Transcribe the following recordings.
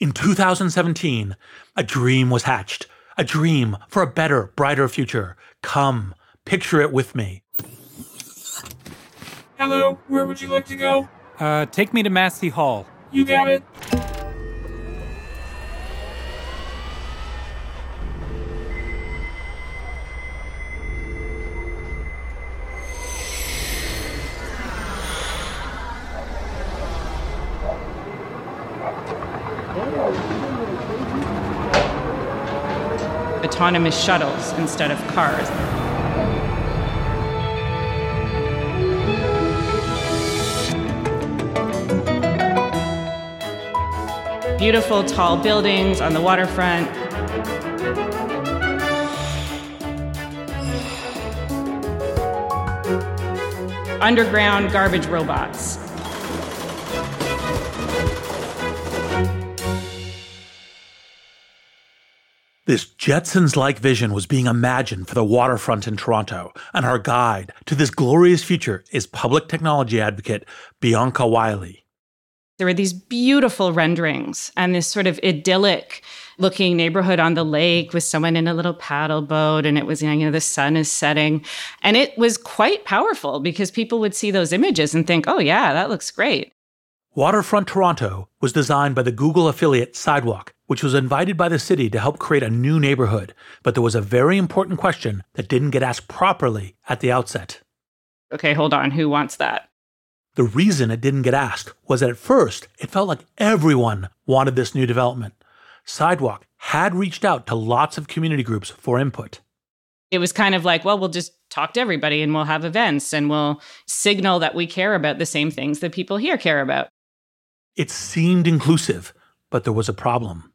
In 2017, a dream was hatched. A dream for a better, brighter future. Come, picture it with me. Hello, where would you like to go? Uh, take me to Massey Hall. You got it. Autonomous shuttles instead of cars. Beautiful tall buildings on the waterfront. Underground garbage robots. Jetsons like vision was being imagined for the waterfront in Toronto, and our guide to this glorious future is public technology advocate Bianca Wylie. There were these beautiful renderings and this sort of idyllic looking neighborhood on the lake with someone in a little paddle boat and it was you know the sun is setting and it was quite powerful because people would see those images and think oh yeah that looks great Waterfront Toronto was designed by the Google affiliate Sidewalk, which was invited by the city to help create a new neighborhood. But there was a very important question that didn't get asked properly at the outset. Okay, hold on. Who wants that? The reason it didn't get asked was that at first it felt like everyone wanted this new development. Sidewalk had reached out to lots of community groups for input. It was kind of like, well, we'll just talk to everybody and we'll have events and we'll signal that we care about the same things that people here care about. It seemed inclusive, but there was a problem.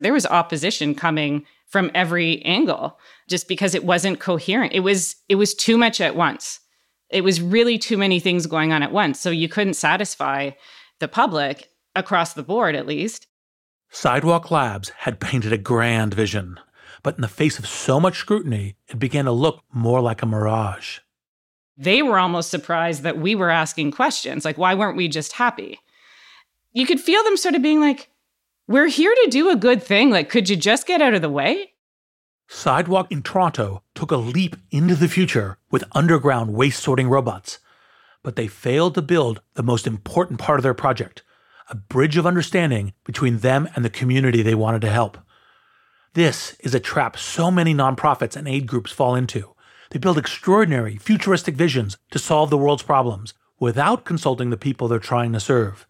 There was opposition coming from every angle just because it wasn't coherent. It was it was too much at once. It was really too many things going on at once. So you couldn't satisfy the public across the board at least. Sidewalk Labs had painted a grand vision, but in the face of so much scrutiny, it began to look more like a mirage. They were almost surprised that we were asking questions like why weren't we just happy? you could feel them sort of being like, we're here to do a good thing. Like, could you just get out of the way? Sidewalk in Toronto took a leap into the future with underground waste sorting robots, but they failed to build the most important part of their project a bridge of understanding between them and the community they wanted to help. This is a trap so many nonprofits and aid groups fall into. They build extraordinary, futuristic visions to solve the world's problems without consulting the people they're trying to serve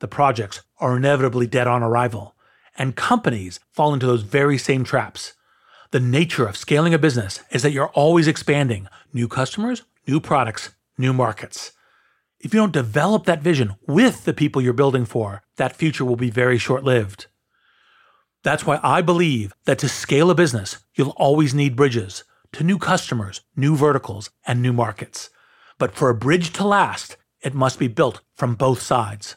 the projects are inevitably dead on arrival, and companies fall into those very same traps. The nature of scaling a business is that you're always expanding new customers, new products, new markets. If you don't develop that vision with the people you're building for, that future will be very short lived. That's why I believe that to scale a business, you'll always need bridges to new customers, new verticals, and new markets. But for a bridge to last, it must be built from both sides.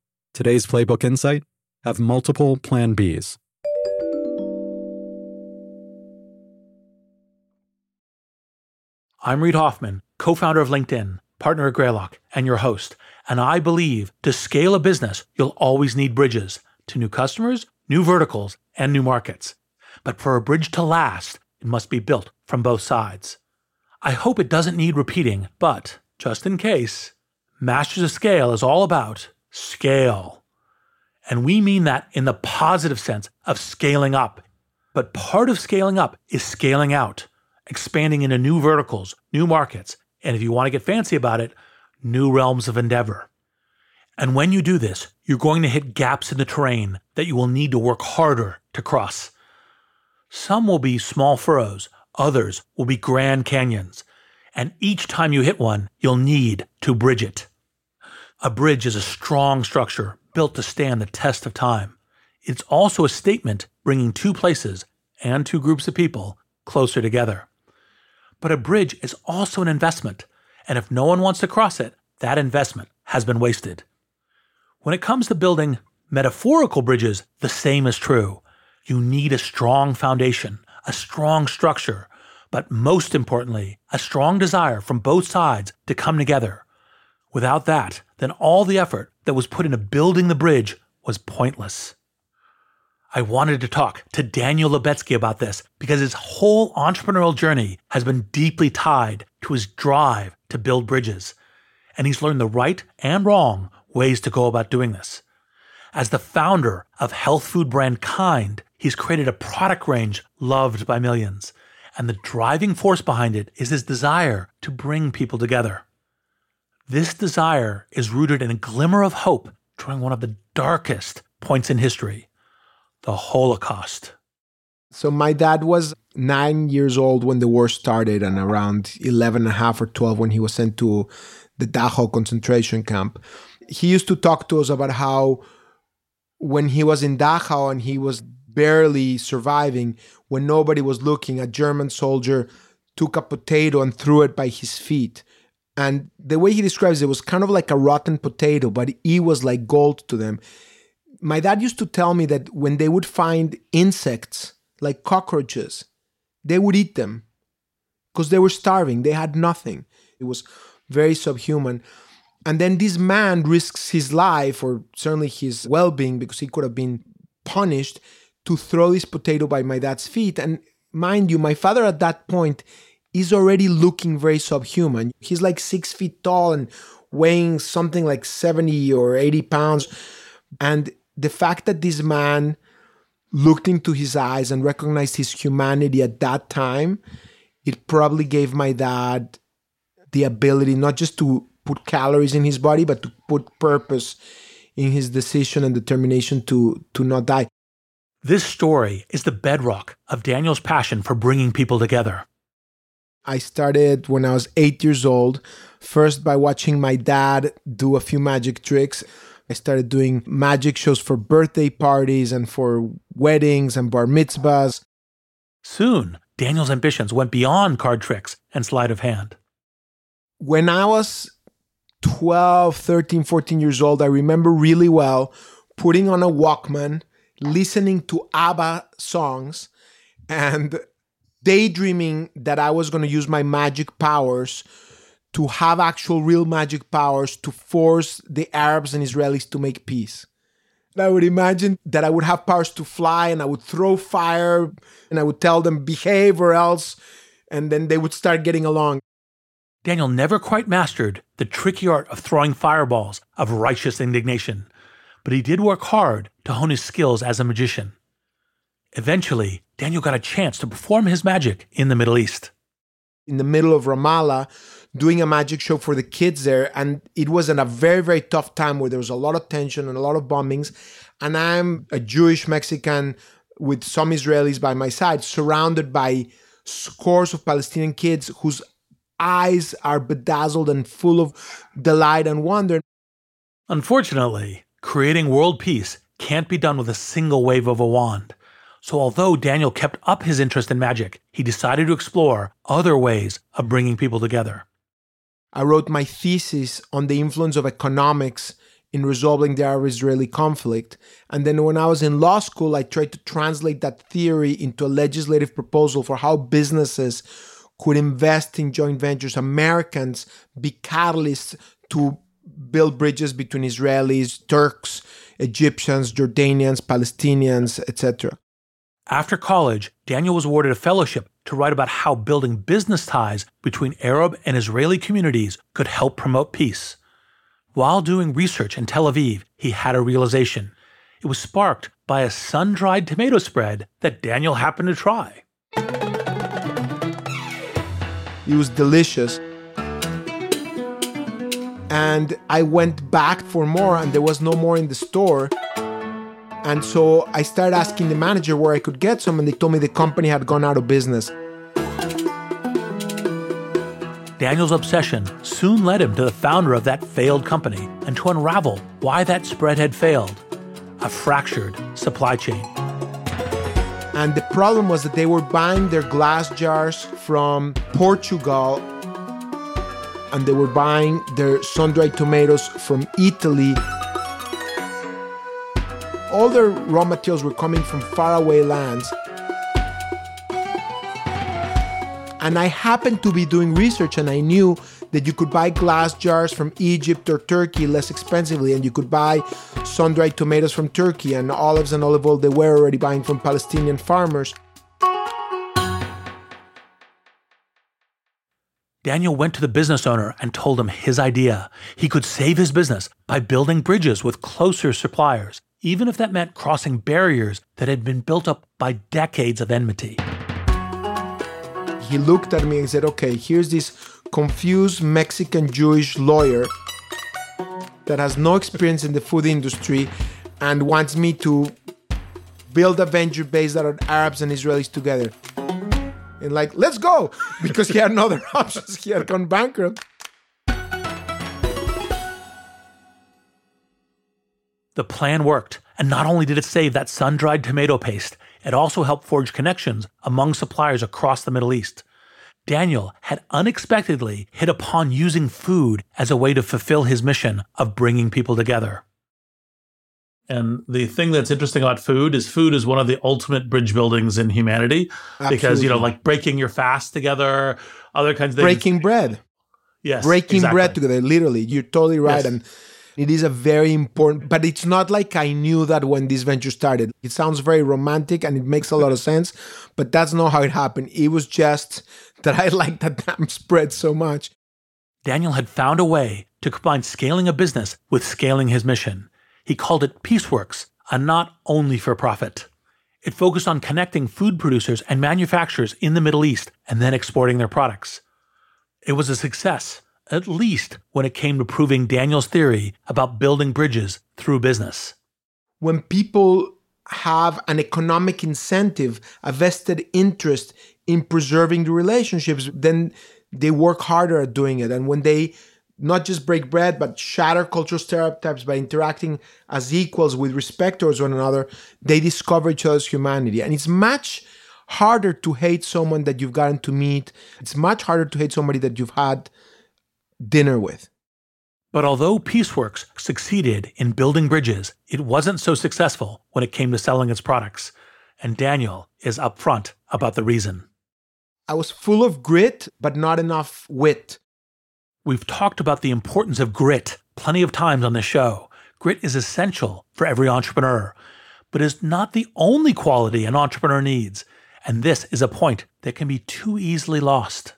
Today's Playbook Insight have multiple Plan Bs. I'm Reid Hoffman, co founder of LinkedIn, partner at Greylock, and your host. And I believe to scale a business, you'll always need bridges to new customers, new verticals, and new markets. But for a bridge to last, it must be built from both sides. I hope it doesn't need repeating, but just in case, Masters of Scale is all about scale. And we mean that in the positive sense of scaling up. But part of scaling up is scaling out, expanding into new verticals, new markets, and if you want to get fancy about it, new realms of endeavor. And when you do this, you're going to hit gaps in the terrain that you will need to work harder to cross. Some will be small furrows, others will be grand canyons, and each time you hit one, you'll need to bridge it. A bridge is a strong structure built to stand the test of time. It's also a statement bringing two places and two groups of people closer together. But a bridge is also an investment, and if no one wants to cross it, that investment has been wasted. When it comes to building metaphorical bridges, the same is true. You need a strong foundation, a strong structure, but most importantly, a strong desire from both sides to come together. Without that, then all the effort that was put into building the bridge was pointless. I wanted to talk to Daniel Lubetzky about this because his whole entrepreneurial journey has been deeply tied to his drive to build bridges, and he's learned the right and wrong ways to go about doing this. As the founder of health food brand Kind, he's created a product range loved by millions, and the driving force behind it is his desire to bring people together. This desire is rooted in a glimmer of hope during one of the darkest points in history the Holocaust. So, my dad was nine years old when the war started, and around 11 and a half or 12 when he was sent to the Dachau concentration camp. He used to talk to us about how when he was in Dachau and he was barely surviving, when nobody was looking, a German soldier took a potato and threw it by his feet. And the way he describes it was kind of like a rotten potato, but he was like gold to them my dad used to tell me that when they would find insects like cockroaches, they would eat them because they were starving. They had nothing. It was very subhuman. And then this man risks his life, or certainly his well being, because he could have been punished to throw this potato by my dad's feet. And mind you, my father at that point is already looking very subhuman. He's like six feet tall and weighing something like 70 or 80 pounds. And the fact that this man looked into his eyes and recognized his humanity at that time, it probably gave my dad the ability not just to put calories in his body, but to put purpose in his decision and determination to, to not die. This story is the bedrock of Daniel's passion for bringing people together. I started when I was eight years old, first by watching my dad do a few magic tricks. I started doing magic shows for birthday parties and for weddings and bar mitzvahs. Soon, Daniel's ambitions went beyond card tricks and sleight of hand. When I was 12, 13, 14 years old, I remember really well putting on a Walkman, listening to ABBA songs, and daydreaming that I was going to use my magic powers to have actual real magic powers to force the Arabs and Israelis to make peace. I would imagine that I would have powers to fly and I would throw fire and I would tell them behave or else, and then they would start getting along. Daniel never quite mastered the tricky art of throwing fireballs of righteous indignation, but he did work hard to hone his skills as a magician. Eventually, Daniel got a chance to perform his magic in the Middle East. In the middle of Ramallah, doing a magic show for the kids there. And it was in a very, very tough time where there was a lot of tension and a lot of bombings. And I'm a Jewish Mexican with some Israelis by my side, surrounded by scores of Palestinian kids whose eyes are bedazzled and full of delight and wonder. Unfortunately, creating world peace can't be done with a single wave of a wand. So, although Daniel kept up his interest in magic, he decided to explore other ways of bringing people together. I wrote my thesis on the influence of economics in resolving the Arab Israeli conflict. And then when I was in law school, I tried to translate that theory into a legislative proposal for how businesses could invest in joint ventures, Americans be catalysts to build bridges between Israelis, Turks, Egyptians, Jordanians, Palestinians, etc. After college, Daniel was awarded a fellowship to write about how building business ties between Arab and Israeli communities could help promote peace. While doing research in Tel Aviv, he had a realization. It was sparked by a sun dried tomato spread that Daniel happened to try. It was delicious. And I went back for more, and there was no more in the store. And so I started asking the manager where I could get some, and they told me the company had gone out of business. Daniel's obsession soon led him to the founder of that failed company and to unravel why that spread had failed a fractured supply chain. And the problem was that they were buying their glass jars from Portugal and they were buying their sun dried tomatoes from Italy all their raw materials were coming from faraway lands. And I happened to be doing research and I knew that you could buy glass jars from Egypt or Turkey less expensively, and you could buy sun dried tomatoes from Turkey and olives and olive oil they were already buying from Palestinian farmers. Daniel went to the business owner and told him his idea. He could save his business by building bridges with closer suppliers even if that meant crossing barriers that had been built up by decades of enmity. He looked at me and said, Okay, here's this confused Mexican Jewish lawyer that has no experience in the food industry and wants me to build a venture based on Arabs and Israelis together. And like, let's go! Because he had no other options. He had gone bankrupt. The plan worked, and not only did it save that sun dried tomato paste, it also helped forge connections among suppliers across the Middle East. Daniel had unexpectedly hit upon using food as a way to fulfill his mission of bringing people together. And the thing that's interesting about food is food is one of the ultimate bridge buildings in humanity Absolutely. because, you know, like breaking your fast together, other kinds of things. Breaking bread. Yes. Breaking exactly. bread together, literally. You're totally right. Yes. And it is a very important, but it's not like I knew that when this venture started. It sounds very romantic and it makes a lot of sense, but that's not how it happened. It was just that I liked that damn spread so much. Daniel had found a way to combine scaling a business with scaling his mission. He called it Peaceworks, a not only for profit. It focused on connecting food producers and manufacturers in the Middle East and then exporting their products. It was a success at least when it came to proving Daniel's theory about building bridges through business. When people have an economic incentive, a vested interest in preserving the relationships, then they work harder at doing it. And when they not just break bread, but shatter cultural stereotypes by interacting as equals with respect towards one another, they discover each other's humanity. And it's much harder to hate someone that you've gotten to meet. It's much harder to hate somebody that you've had dinner with. But although Peaceworks succeeded in building bridges, it wasn't so successful when it came to selling its products. And Daniel is upfront about the reason. I was full of grit, but not enough wit. We've talked about the importance of grit plenty of times on this show. Grit is essential for every entrepreneur, but is not the only quality an entrepreneur needs. And this is a point that can be too easily lost.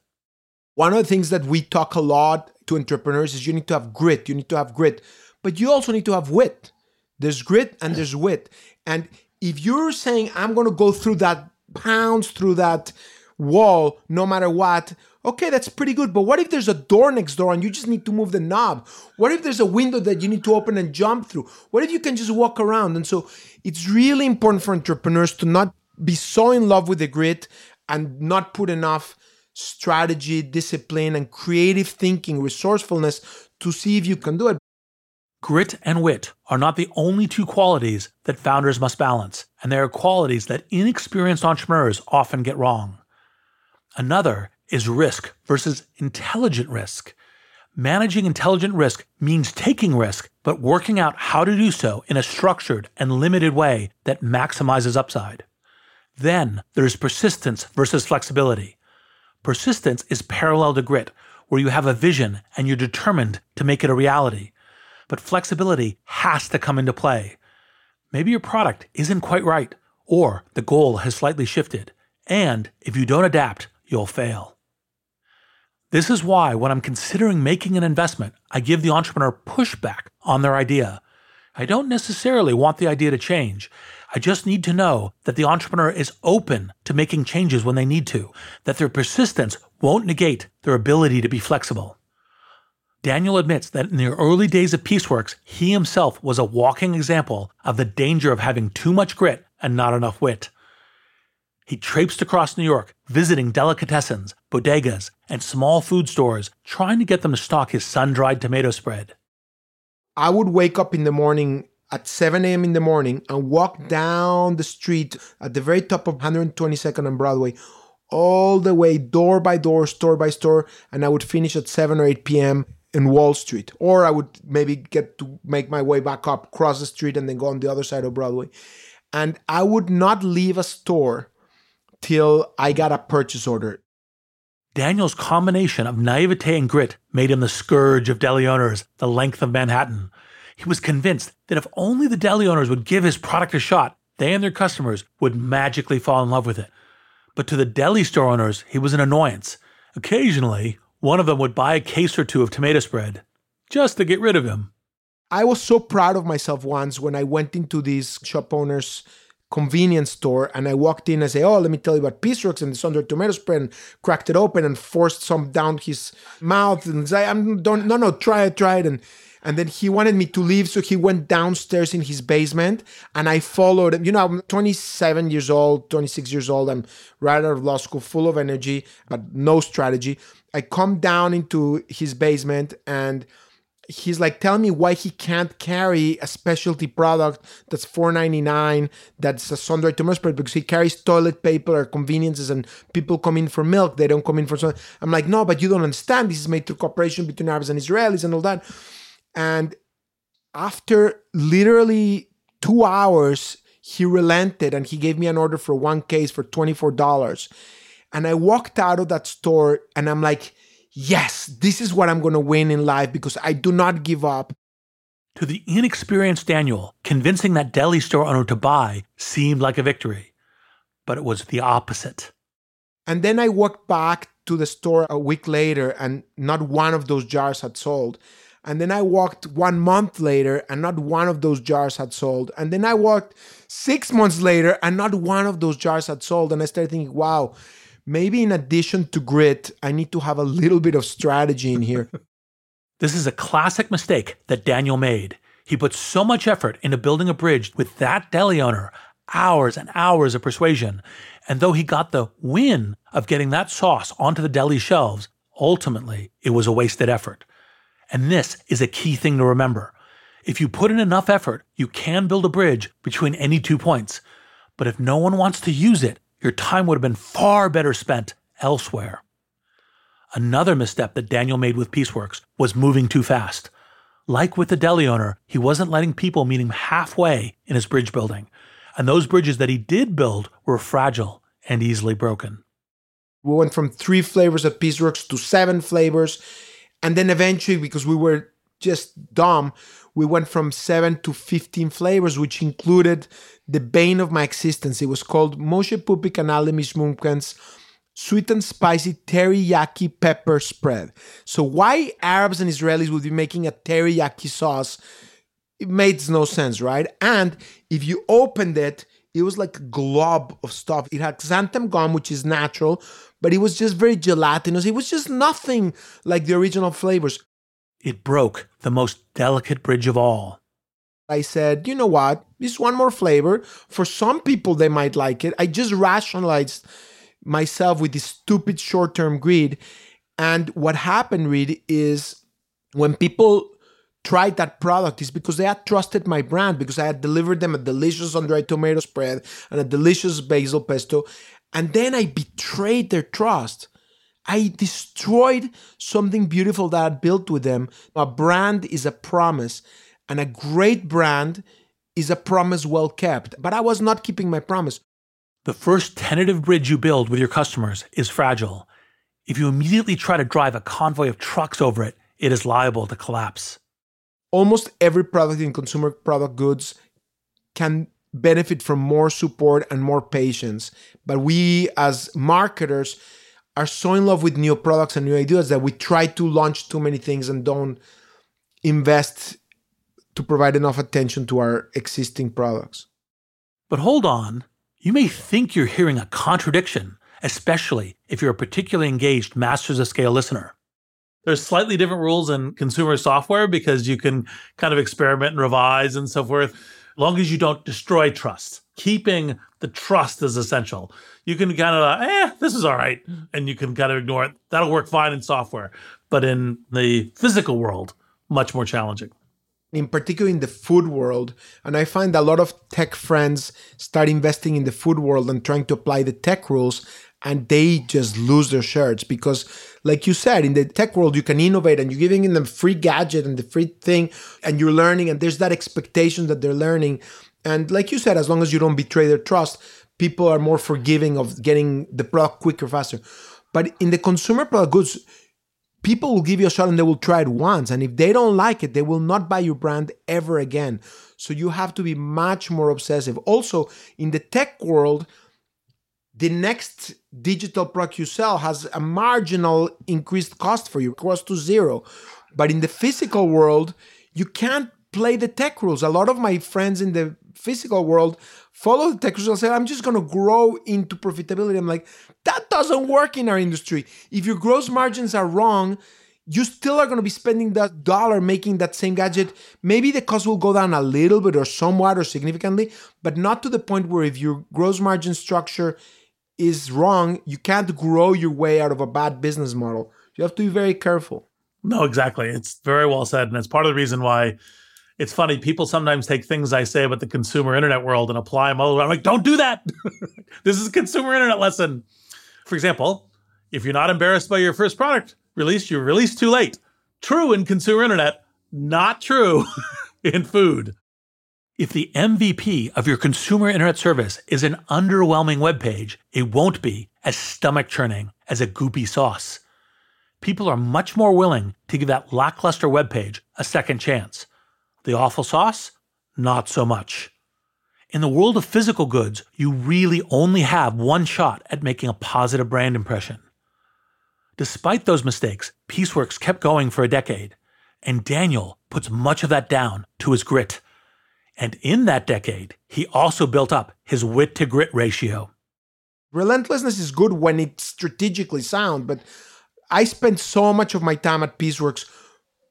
One of the things that we talk a lot to entrepreneurs is you need to have grit, you need to have grit, but you also need to have wit. There's grit and there's wit. And if you're saying, I'm going to go through that, pounds through that wall no matter what, okay, that's pretty good. But what if there's a door next door and you just need to move the knob? What if there's a window that you need to open and jump through? What if you can just walk around? And so it's really important for entrepreneurs to not be so in love with the grit and not put enough strategy, discipline, and creative thinking, resourcefulness to see if you can do it. Grit and wit are not the only two qualities that founders must balance, and they are qualities that inexperienced entrepreneurs often get wrong. Another is risk versus intelligent risk. Managing intelligent risk means taking risk, but working out how to do so in a structured and limited way that maximizes upside. Then there's persistence versus flexibility. Persistence is parallel to grit, where you have a vision and you're determined to make it a reality. But flexibility has to come into play. Maybe your product isn't quite right, or the goal has slightly shifted, and if you don't adapt, you'll fail. This is why, when I'm considering making an investment, I give the entrepreneur pushback on their idea. I don't necessarily want the idea to change. I just need to know that the entrepreneur is open to making changes when they need to, that their persistence won't negate their ability to be flexible. Daniel admits that in the early days of Peaceworks, he himself was a walking example of the danger of having too much grit and not enough wit. He traipsed across New York, visiting delicatessens, bodegas, and small food stores, trying to get them to stock his sun dried tomato spread. I would wake up in the morning at 7 a.m. in the morning and walk down the street at the very top of 122nd and Broadway, all the way door by door, store by store, and I would finish at 7 or 8 p.m. in Wall Street. Or I would maybe get to make my way back up, cross the street, and then go on the other side of Broadway. And I would not leave a store till I got a purchase order. Daniel's combination of naivete and grit made him the scourge of deli owners the length of Manhattan. He was convinced that if only the deli owners would give his product a shot, they and their customers would magically fall in love with it. But to the deli store owners, he was an annoyance. Occasionally, one of them would buy a case or two of tomato spread just to get rid of him. I was so proud of myself once when I went into these shop owners' convenience store and I walked in and say, "Oh, let me tell you about Peaceworks and this under tomato spread," and cracked it open and forced some down his mouth and say, "I'm don't no no try it try it." And and then he wanted me to leave, so he went downstairs in his basement, and I followed him. You know, I'm 27 years old, 26 years old. I'm right out of law school, full of energy, but no strategy. I come down into his basement and he's like tell me why he can't carry a specialty product that's 4.99 that's a sun-dried tomato spread because he carries toilet paper or conveniences and people come in for milk they don't come in for something i'm like no but you don't understand. This is made through cooperation between arabs and israelis and all that. And after literally two hours he relented and he gave me an order for one case for $24 and i walked out of that store and i'm like yes, this is what I'm going to win in life because I do not give up. To the inexperienced Daniel, convincing that deli store owner to buy seemed like a victory, but it was the opposite. And then I walked back to the store a week later, and not one of those jars had sold. And then I walked one month later, and not one of those jars had sold. And then I walked six months later, and not one of those jars had sold. And I started thinking, wow, maybe in addition to grit, I need to have a little bit of strategy in here. this is a classic mistake that Daniel made. He put so much effort into building a bridge with that deli owner, hours and hours of persuasion. And though he got the win of getting that sauce onto the deli shelves, ultimately it was a wasted effort. And this is a key thing to remember. If you put in enough effort, you can build a bridge between any two points. But if no one wants to use it, your time would have been far better spent elsewhere. Another misstep that Daniel made with Peaceworks was moving too fast. Like with the deli owner, he wasn't letting people meet him halfway in his bridge building, and those bridges that he did build were fragile and easily broken. We went from three flavors of Peaceworks to seven flavors, and then eventually, because we were just dumb, we went from seven to 15 flavors, which included the bane of my existence. It was called Moshe Pupik and Ali Mishmumkan's sweet and spicy teriyaki pepper spread. So why Arabs and Israelis would be making a teriyaki sauce? It made no sense, right? And if you opened it, it was like a glob of stuff. It had xanthan gum, which is natural, but it was just very gelatinous. It was just nothing like the original flavors. It broke the most delicate bridge of all. I said, you know what? This one more flavor. For some people, they might like it. I just rationalized myself with this stupid short term greed. And what happened, Reid, is when people tried that product is because they had trusted my brand because I had delivered them a delicious sun-dried tomato spread and a delicious basil pesto. And then I betrayed their trust. I destroyed something beautiful that I built with them. A brand is a promise, and a great brand is a promise well kept. But I was not keeping my promise. The first tentative bridge you build with your customers is fragile. If you immediately try to drive a convoy of trucks over it, it is liable to collapse. Almost every product in consumer product goods can benefit from more support and more patience. But we, as marketers, are so in love with new products and new ideas that we try to launch too many things and don't invest to provide enough attention to our existing products. But hold on, you may think you're hearing a contradiction, especially if you're a particularly engaged Masters of Scale listener. There's slightly different rules in consumer software because you can kind of experiment and revise and so forth, long as you don't destroy trust. Keeping the trust is essential. You can kind of, eh, this is all right, and you can kind of ignore it. That'll work fine in software, but in the physical world, much more challenging in particular in the food world. And I find a lot of tech friends start investing in the food world and trying to apply the tech rules, and they just lose their shirts because, like you said, in the tech world, you can innovate and you're giving them free gadget and the free thing, and you're learning, and there's that expectation that they're learning. And like you said, as long as you don't betray their trust, people are more forgiving of getting the product quicker, faster. But in the consumer product goods, people will give you a shot and they will try it once. And if they don't like it, they will not buy your brand ever again. So you have to be much more obsessive. Also, in the tech world, the next digital product you sell has a marginal increased cost for you, close to zero. But in the physical world, you can't play the tech rules. A lot of my friends in the physical world follow the tech and say, I'm just going to grow into profitability. I'm like, that doesn't work in our industry. If your gross margins are wrong, you still are going to be spending that dollar making that same gadget. Maybe the cost will go down a little bit or somewhat or significantly, but not to the point where if your gross margin structure is wrong, you can't grow your way out of a bad business model. You have to be very careful. No, exactly. It's very well said. And it's part of the reason why it's funny. People sometimes take things I say about the consumer internet world and apply them all. I'm like, don't do that. this is a consumer internet lesson. For example, if you're not embarrassed by your first product release, you release too late. True in consumer internet, not true in food. If the MVP of your consumer internet service is an underwhelming web page, it won't be as stomach churning as a goopy sauce. People are much more willing to give that lackluster web page a second chance. The awful sauce? Not so much. In the world of physical goods, you really only have one shot at making a positive brand impression. Despite those mistakes, Peaceworks kept going for a decade, and Daniel puts much of that down to his grit. And in that decade, he also built up his wit to grit ratio. Relentlessness is good when it's strategically sound, but I spent so much of my time at Peaceworks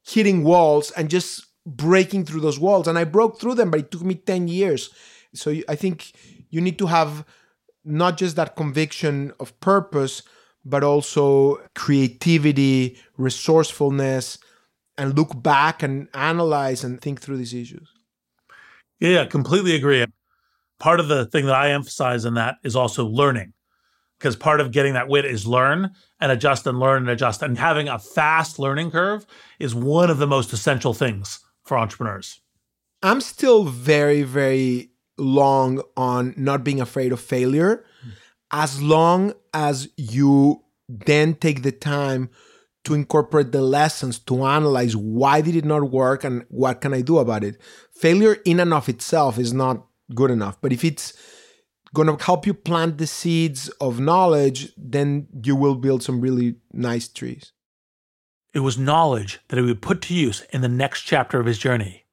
hitting walls and just breaking through those walls and i broke through them but it took me 10 years. So i think you need to have not just that conviction of purpose but also creativity resourcefulness and look back and analyze and think through these issues. Yeah completely agree. Part of the thing that i emphasize in that is also learning because part of getting that wit is learn and adjust and learn and adjust and having a fast learning curve is one of the most essential things for entrepreneurs? I'm still very, very long on not being afraid of failure. As long as you then take the time to incorporate the lessons to analyze why did it not work and what can I do about it. Failure in and of itself is not good enough, but if it's going to help you plant the seeds of knowledge, then you will build some really nice trees. It was knowledge that he would put to use in the next chapter of his journey.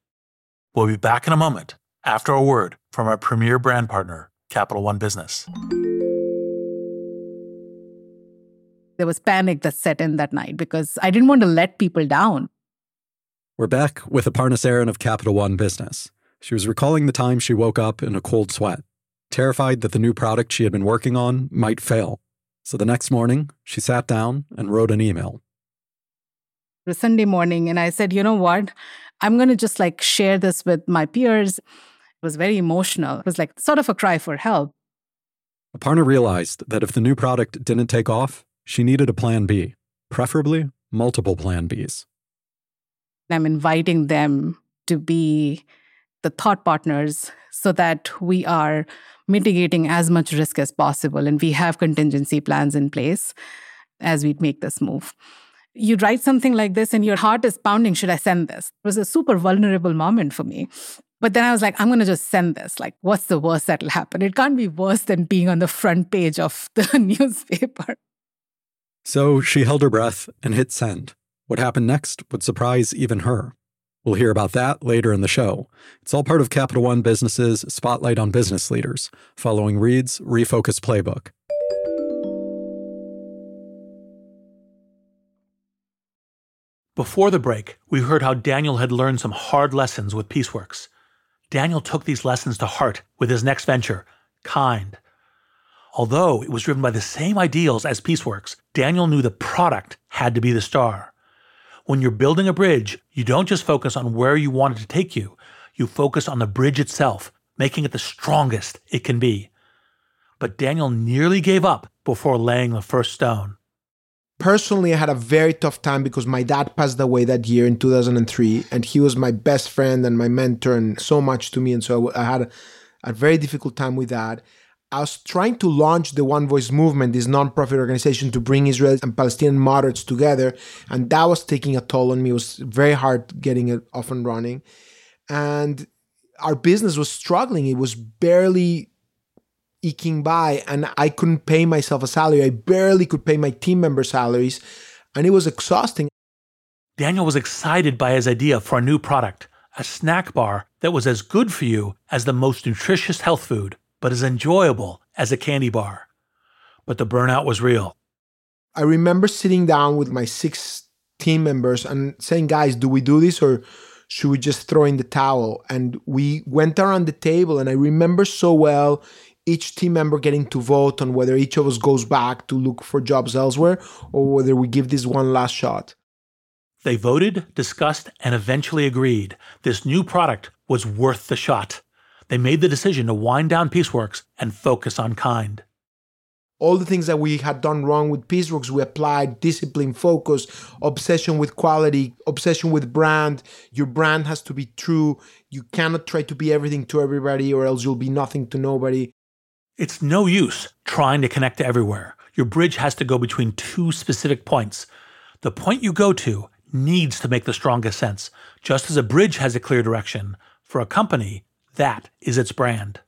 We'll be back in a moment after a word from our premier brand partner, Capital One Business. There was panic that set in that night because I didn't want to let people down. We're back with Aparna Saran of Capital One Business. She was recalling the time she woke up in a cold sweat, terrified that the new product she had been working on might fail. So the next morning, she sat down and wrote an email. Sunday morning, and I said, you know what? I'm going to just like share this with my peers. It was very emotional. It was like sort of a cry for help. Aparna realized that if the new product didn't take off, she needed a plan B, preferably multiple plan Bs. I'm inviting them to be the thought partners so that we are mitigating as much risk as possible and we have contingency plans in place as we make this move. You write something like this and your heart is pounding, should I send this? It was a super vulnerable moment for me. But then I was like, I'm going to just send this. Like, what's the worst that'll happen? It can't be worse than being on the front page of the newspaper. So she held her breath and hit send. What happened next would surprise even her. We'll hear about that later in the show. It's all part of Capital One Business's Spotlight on Business Leaders, following Reid's Refocus Playbook. Before the break, we heard how Daniel had learned some hard lessons with Peaceworks. Daniel took these lessons to heart with his next venture, Kind. Although it was driven by the same ideals as Peaceworks, Daniel knew the product had to be the star. When you're building a bridge, you don't just focus on where you want it to take you, you focus on the bridge itself, making it the strongest it can be. But Daniel nearly gave up before laying the first stone. Personally, I had a very tough time because my dad passed away that year in 2003, and he was my best friend and my mentor and so much to me. And so I had a, a very difficult time with that. I was trying to launch the One Voice movement, this nonprofit organization to bring Israelis and Palestinian moderates together. And that was taking a toll on me. It was very hard getting it off and running. And our business was struggling. It was barely eking by, and I couldn't pay myself a salary. I barely could pay my team member salaries, and it was exhausting. Daniel was excited by his idea for a new product, a snack bar that was as good for you as the most nutritious health food but as enjoyable as a candy bar. But the burnout was real. I remember sitting down with my six team members and saying, guys, do we do this or should we just throw in the towel? And we went around the table, and I remember so well each team member getting to vote on whether each of us goes back to look for jobs elsewhere or whether we give this one last shot. They voted, discussed, and eventually agreed this new product was worth the shot they made the decision to wind down Peaceworks and focus on kind. All the things that we had done wrong with Peaceworks, we applied discipline, focus, obsession with quality, obsession with brand. Your brand has to be true. You cannot try to be everything to everybody, or else you'll be nothing to nobody. It's no use trying to connect to everywhere. Your bridge has to go between two specific points. The point you go to needs to make the strongest sense, just as a bridge has a clear direction. For a company, that is its brand.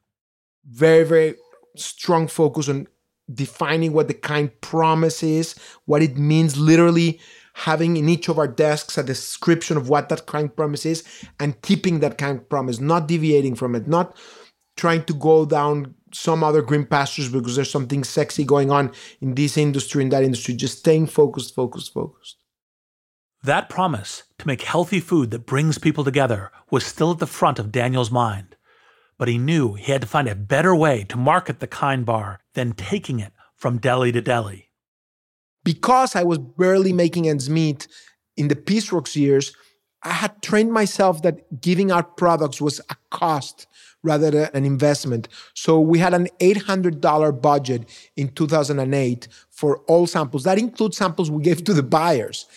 Very, very strong focus on defining what the kind promise is, what it means, literally having in each of our desks a description of what that kind promise is, and keeping that kind promise, not deviating from it, not trying to go down some other green pastures because there's something sexy going on in this industry, in that industry, just staying focused, focused, focused. That promise to make healthy food that brings people together was still at the front of Daniel's mind but he knew he had to find a better way to market the Kind Bar than taking it from deli to deli. Because I was barely making ends meet in the Peaceworks years, I had trained myself that giving out products was a cost rather than an investment. So we had an $800 budget in 2008 for all samples. That includes samples we gave to the buyers.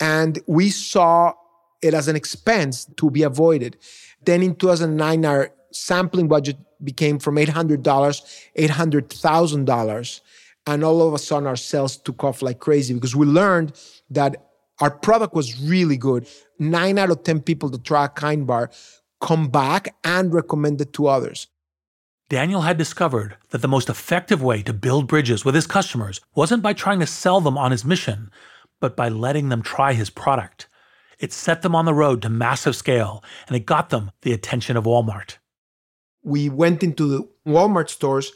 And we saw it as an expense to be avoided. Then in 2009, our sampling budget became from $800, $800,000. And all of a sudden, our sales took off like crazy because we learned that Our product was really good. Nine out of 10 people that try a Kind bar come back and recommend it to others. Daniel had discovered that the most effective way to build bridges with his customers wasn't by trying to sell them on his mission, but by letting them try his product. It set them on the road to massive scale, and it got them the attention of Walmart. We went into the Walmart stores,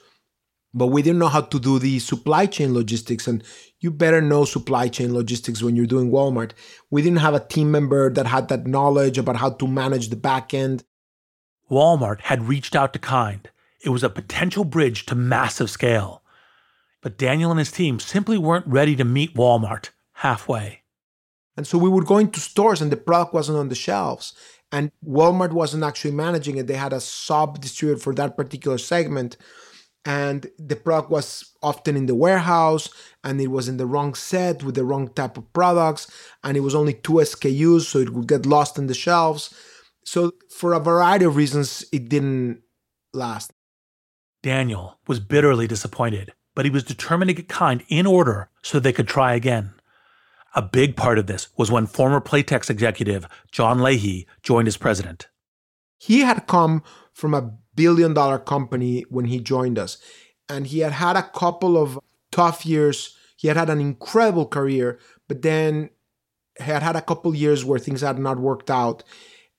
but we didn't know how to do the supply chain logistics. And you better know supply chain logistics when you're doing Walmart. We didn't have a team member that had that knowledge about how to manage the back end. Walmart had reached out to Kind it was a potential bridge to massive scale. But Daniel and his team simply weren't ready to meet Walmart halfway. And so we were going to stores and the product wasn't on the shelves. And Walmart wasn't actually managing it. They had a sub distributor for that particular segment. And the product was often in the warehouse and it was in the wrong set with the wrong type of products. And it was only two SKUs, so it would get lost in the shelves. So, for a variety of reasons, it didn't last. Daniel was bitterly disappointed, but he was determined to get Kind in order so they could try again. A big part of this was when former Playtex executive John Leahy joined as president. He had come from a billion dollar company when he joined us, and he had had a couple of tough years. He had had an incredible career, but then had had a couple years where things had not worked out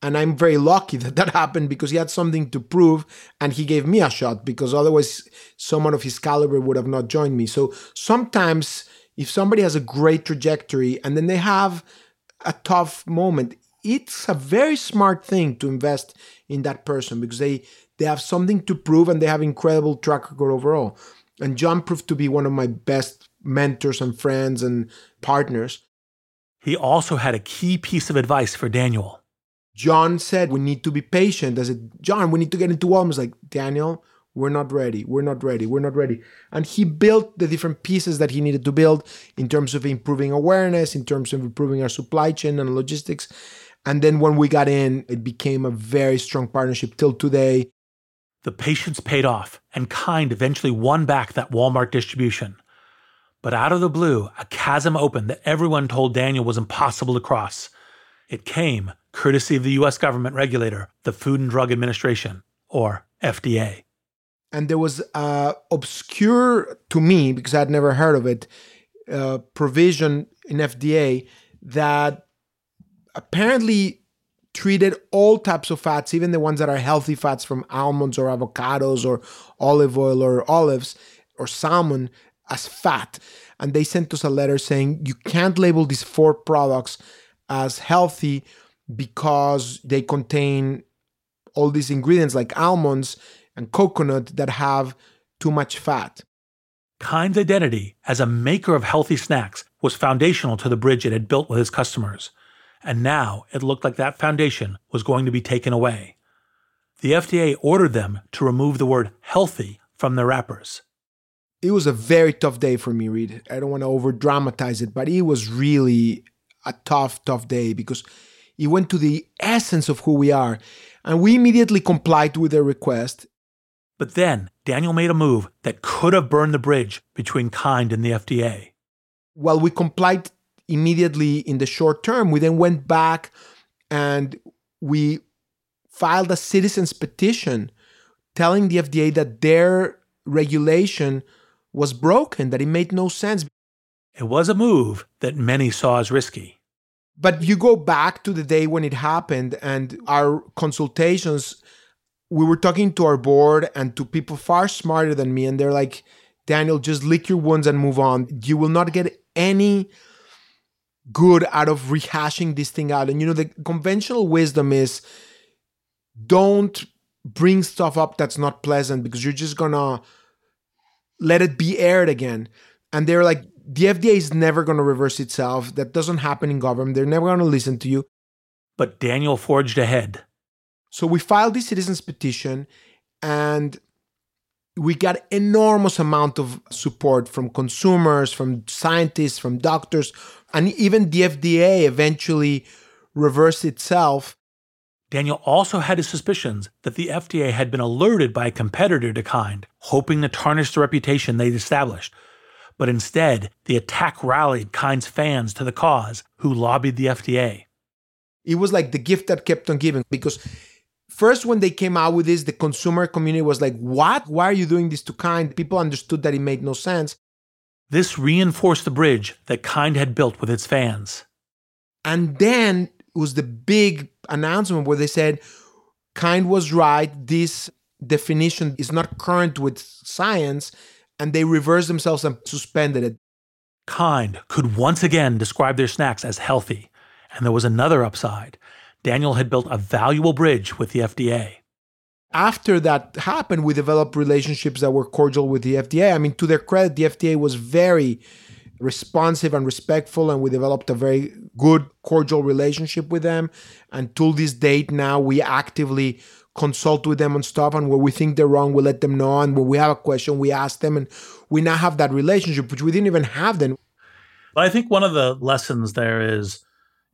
and I'm very lucky that that happened because he had something to prove and he gave me a shot because otherwise someone of his caliber would have not joined me. So sometimes if somebody has a great trajectory and then they have a tough moment, it's a very smart thing to invest in that person because they they have something to prove and they have incredible track record overall. And John proved to be one of my best mentors and friends and partners. He also had a key piece of advice for Daniel John said, We need to be patient. I said, John, we need to get into Walmart. Like, Daniel, we're not ready. We're not ready. We're not ready. And he built the different pieces that he needed to build in terms of improving awareness, in terms of improving our supply chain and logistics. And then when we got in, it became a very strong partnership till today. The patience paid off, and Kind eventually won back that Walmart distribution. But out of the blue, a chasm opened that everyone told Daniel was impossible to cross. It came courtesy of the US government regulator, the Food and Drug Administration, or FDA. And there was uh, obscure to me, because I'd never heard of it, uh, provision in FDA that apparently treated all types of fats, even the ones that are healthy fats from almonds or avocados or olive oil or olives or salmon, as fat. And they sent us a letter saying you can't label these four products as healthy because they contain all these ingredients like almonds and coconut that have too much fat. Kind's identity as a maker of healthy snacks was foundational to the bridge it had built with its customers, and now it looked like that foundation was going to be taken away. The FDA ordered them to remove the word healthy from their wrappers. It was a very tough day for me, Reid. I don't want to over dramatize it, but it was really a tough, tough day because it went to the essence of who we are. And we immediately complied with their request. But then Daniel made a move that could have burned the bridge between Kind and the FDA. While we complied immediately in the short term, we then went back and we filed a citizens petition telling the FDA that their regulation was broken, that it made no sense. It was a move that many saw as risky. But you go back to the day when it happened and our consultations, we were talking to our board and to people far smarter than me, and they're like, Daniel, just lick your wounds and move on. You will not get any good out of rehashing this thing out. And you know, the conventional wisdom is don't bring stuff up that's not pleasant because you're just gonna let it be aired again. And they're like, the FDA is never to reverse itself. That doesn't happen in government. They're never to listen to you. But Daniel forged ahead. So we filed the citizens petition and we got enormous amount of support from consumers, from scientists, from doctors, and even the FDA eventually reversed itself. Daniel also had his suspicions that the FDA had been alerted by a competitor to Kind, hoping to tarnish the reputation they'd established but instead, the attack rallied Kind's fans to the cause who lobbied the FDA. It was like the gift that kept on giving because first when they came out with this the consumer community was like what? Why are you doing this to kind? People understood that it made no sense. This reinforced the bridge that kind had built with its fans. And then was the big announcement where they said kind was right. This definition is not current with science and they reversed themselves and suspended it. Kind could once again describe their snacks as healthy and there was another upside Daniel had built a valuable bridge with the FDA. After that happened, we developed relationships that were cordial with the FDA. I mean, to their credit, the FDA was very responsive and respectful, and we developed a very good, cordial relationship with them. And till this date, now we actively consult with them on stuff. And where we think they're wrong, we let them know. And when we have a question, we ask them. And we now have that relationship, which we didn't even have then. But I think one of the lessons there is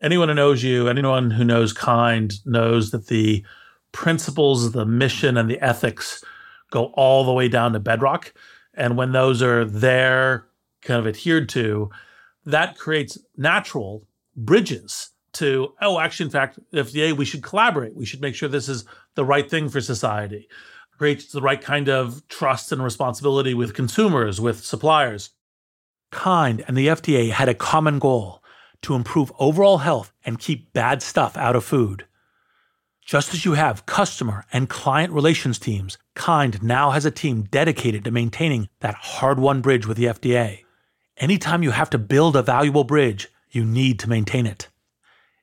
anyone who knows you, anyone who knows Kind, knows that the principles, the mission, and the ethics go all the way down to bedrock. And when those are there, kind of adhered to, that creates natural bridges to, oh, actually, in fact, FDA, we should collaborate. We should make sure this is the right thing for society. Creates the right kind of trust and responsibility with consumers, with suppliers. Kind and the FDA had a common goal to improve overall health and keep bad stuff out of food. Just as you have customer and client relations teams, Kind now has a team dedicated to maintaining that hard won bridge with the FDA. Anytime you have to build a valuable bridge, you need to maintain it.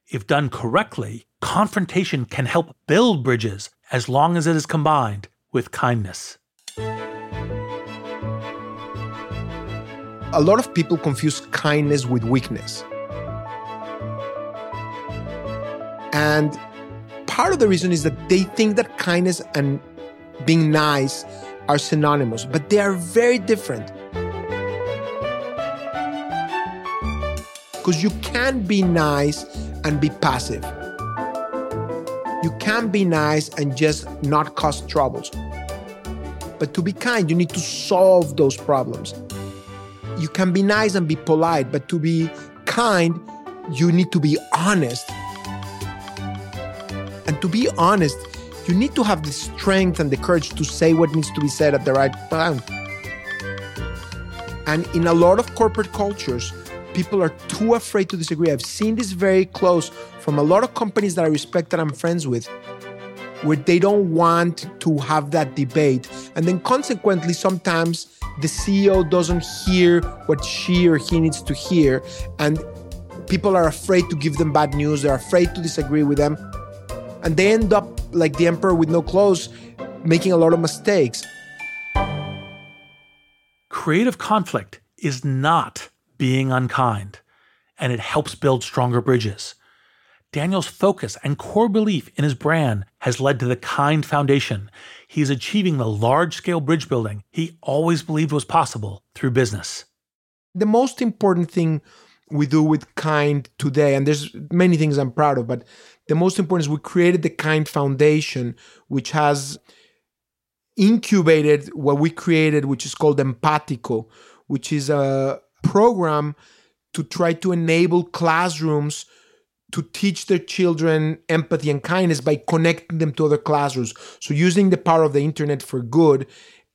If done correctly, confrontation can help build bridges as long as it is combined with kindness. A lot of people confuse kindness with weakness. And part of the reason is that they think that kindness and being nice are synonymous, but they are very different. Because you can't be nice and be passive. You can't be nice and just not cause troubles. But to be kind, you need to solve those problems. You can be nice and be polite, but to be kind, you need to be honest and to be honest, you need to have the strength and the courage to say what needs to be said at the right time. And in a lot of corporate cultures, people are too afraid to disagree. I've seen this very close from a lot of companies that I respect that I'm friends with, where they don't want to have that debate. And then consequently, sometimes the CEO doesn't hear what she or he needs to hear. And people are afraid to give them bad news, they're afraid to disagree with them and they end up like the emperor with no clothes, making a lot of mistakes. Creative conflict is not being unkind, and it helps build stronger bridges. Daniel's focus and core belief in his brand has led to the Kind Foundation. He's achieving the large scale bridge building he always believed was possible through business. The most important thing we do with Kind today, and there's many things I'm proud of, but the most important is we created the Kind Foundation, which has incubated what we created, which is called Empatico, which is a program to try to enable classrooms to teach their children empathy and kindness by connecting them to other classrooms. So, using the power of the internet for good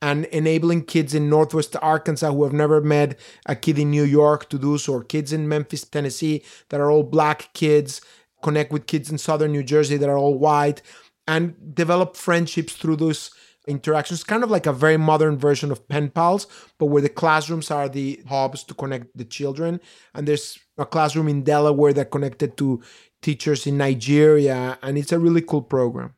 and enabling kids in Northwest Arkansas who have never met a kid in New York to do so, or kids in Memphis, Tennessee that are all black kids connect with kids in southern New Jersey that are all white and develop friendships through those interactions. Kind of like a very modern version of pen pals, but where the classrooms are the hubs to connect the children. And there's a classroom in Delaware that connected to teachers in Nigeria, and it's a really cool program.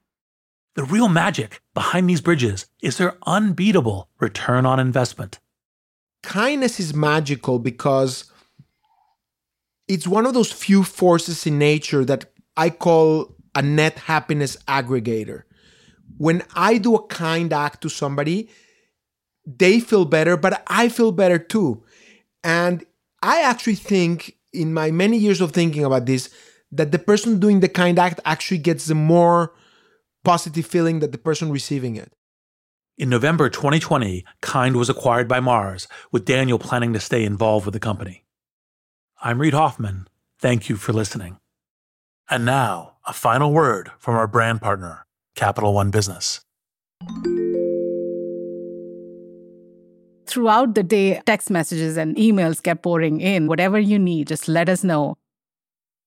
The real magic behind these bridges is their unbeatable return on investment. Kindness is magical because it's one of those few forces in nature that I call a net happiness aggregator. When I do a kind act to somebody, they feel better, but I feel better too. And I actually think, in my many years of thinking about this, that the person doing the kind act actually gets the more positive feeling that the person receiving it. In November 2020, Kind was acquired by Mars, with Daniel planning to stay involved with the company. I'm Reid Hoffman. Thank you for listening. And now, a final word from our brand partner, Capital One Business. Throughout the day, text messages and emails kept pouring in. Whatever you need, just let us know.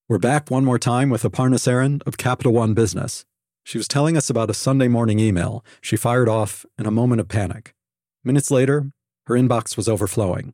We're back one more time with Aparna Saran of Capital One Business. She was telling us about a Sunday morning email she fired off in a moment of panic. Minutes later, her inbox was overflowing,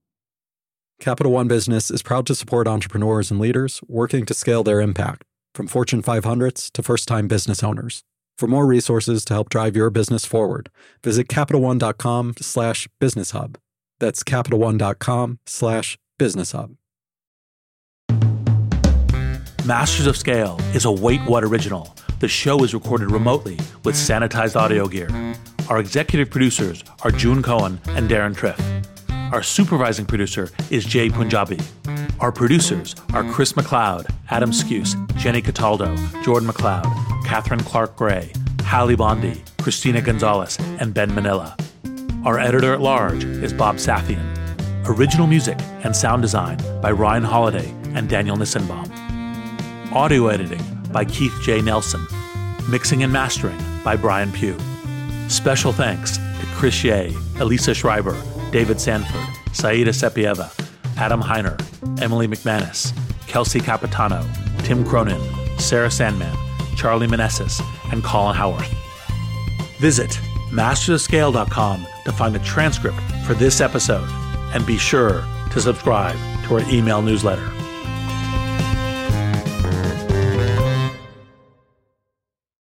Capital One Business is proud to support entrepreneurs and leaders working to scale their impact, from Fortune 500s to first time business owners. For more resources to help drive your business forward, visit CapitalOne.com slash business hub. That's CapitalOne.com slash business hub. Masters of Scale is a Wait What original. The show is recorded remotely with sanitized audio gear. Our executive producers are June Cohen and Deron Triff. Our supervising producer is Jay Punjabi. Our producers are Chris McLeod, Adam Skuse, Jenny Cataldo, Jordan McLeod, Catherine Clark Gray, Hallie Bondi, Christina Gonzalez, and Ben Manila. Our editor at large is Bob Safian. Original music and sound design by Ryan Holladay and Daniel Nissenbaum. Audio editing by Keith J. Nelson. Mixing and mastering by Brian Pugh. Special thanks to Chris Ye, Elisa Schreiber, David Sanford, Saida Sapieva, Adam Heiner, Emily McManus, Kelsey Capitano, Tim Cronin, Sarah Sandman, Charlie Manessis, and Colin Howarth. Visit mastersofscale.com to find the transcript for this episode and be sure to subscribe to our email newsletter.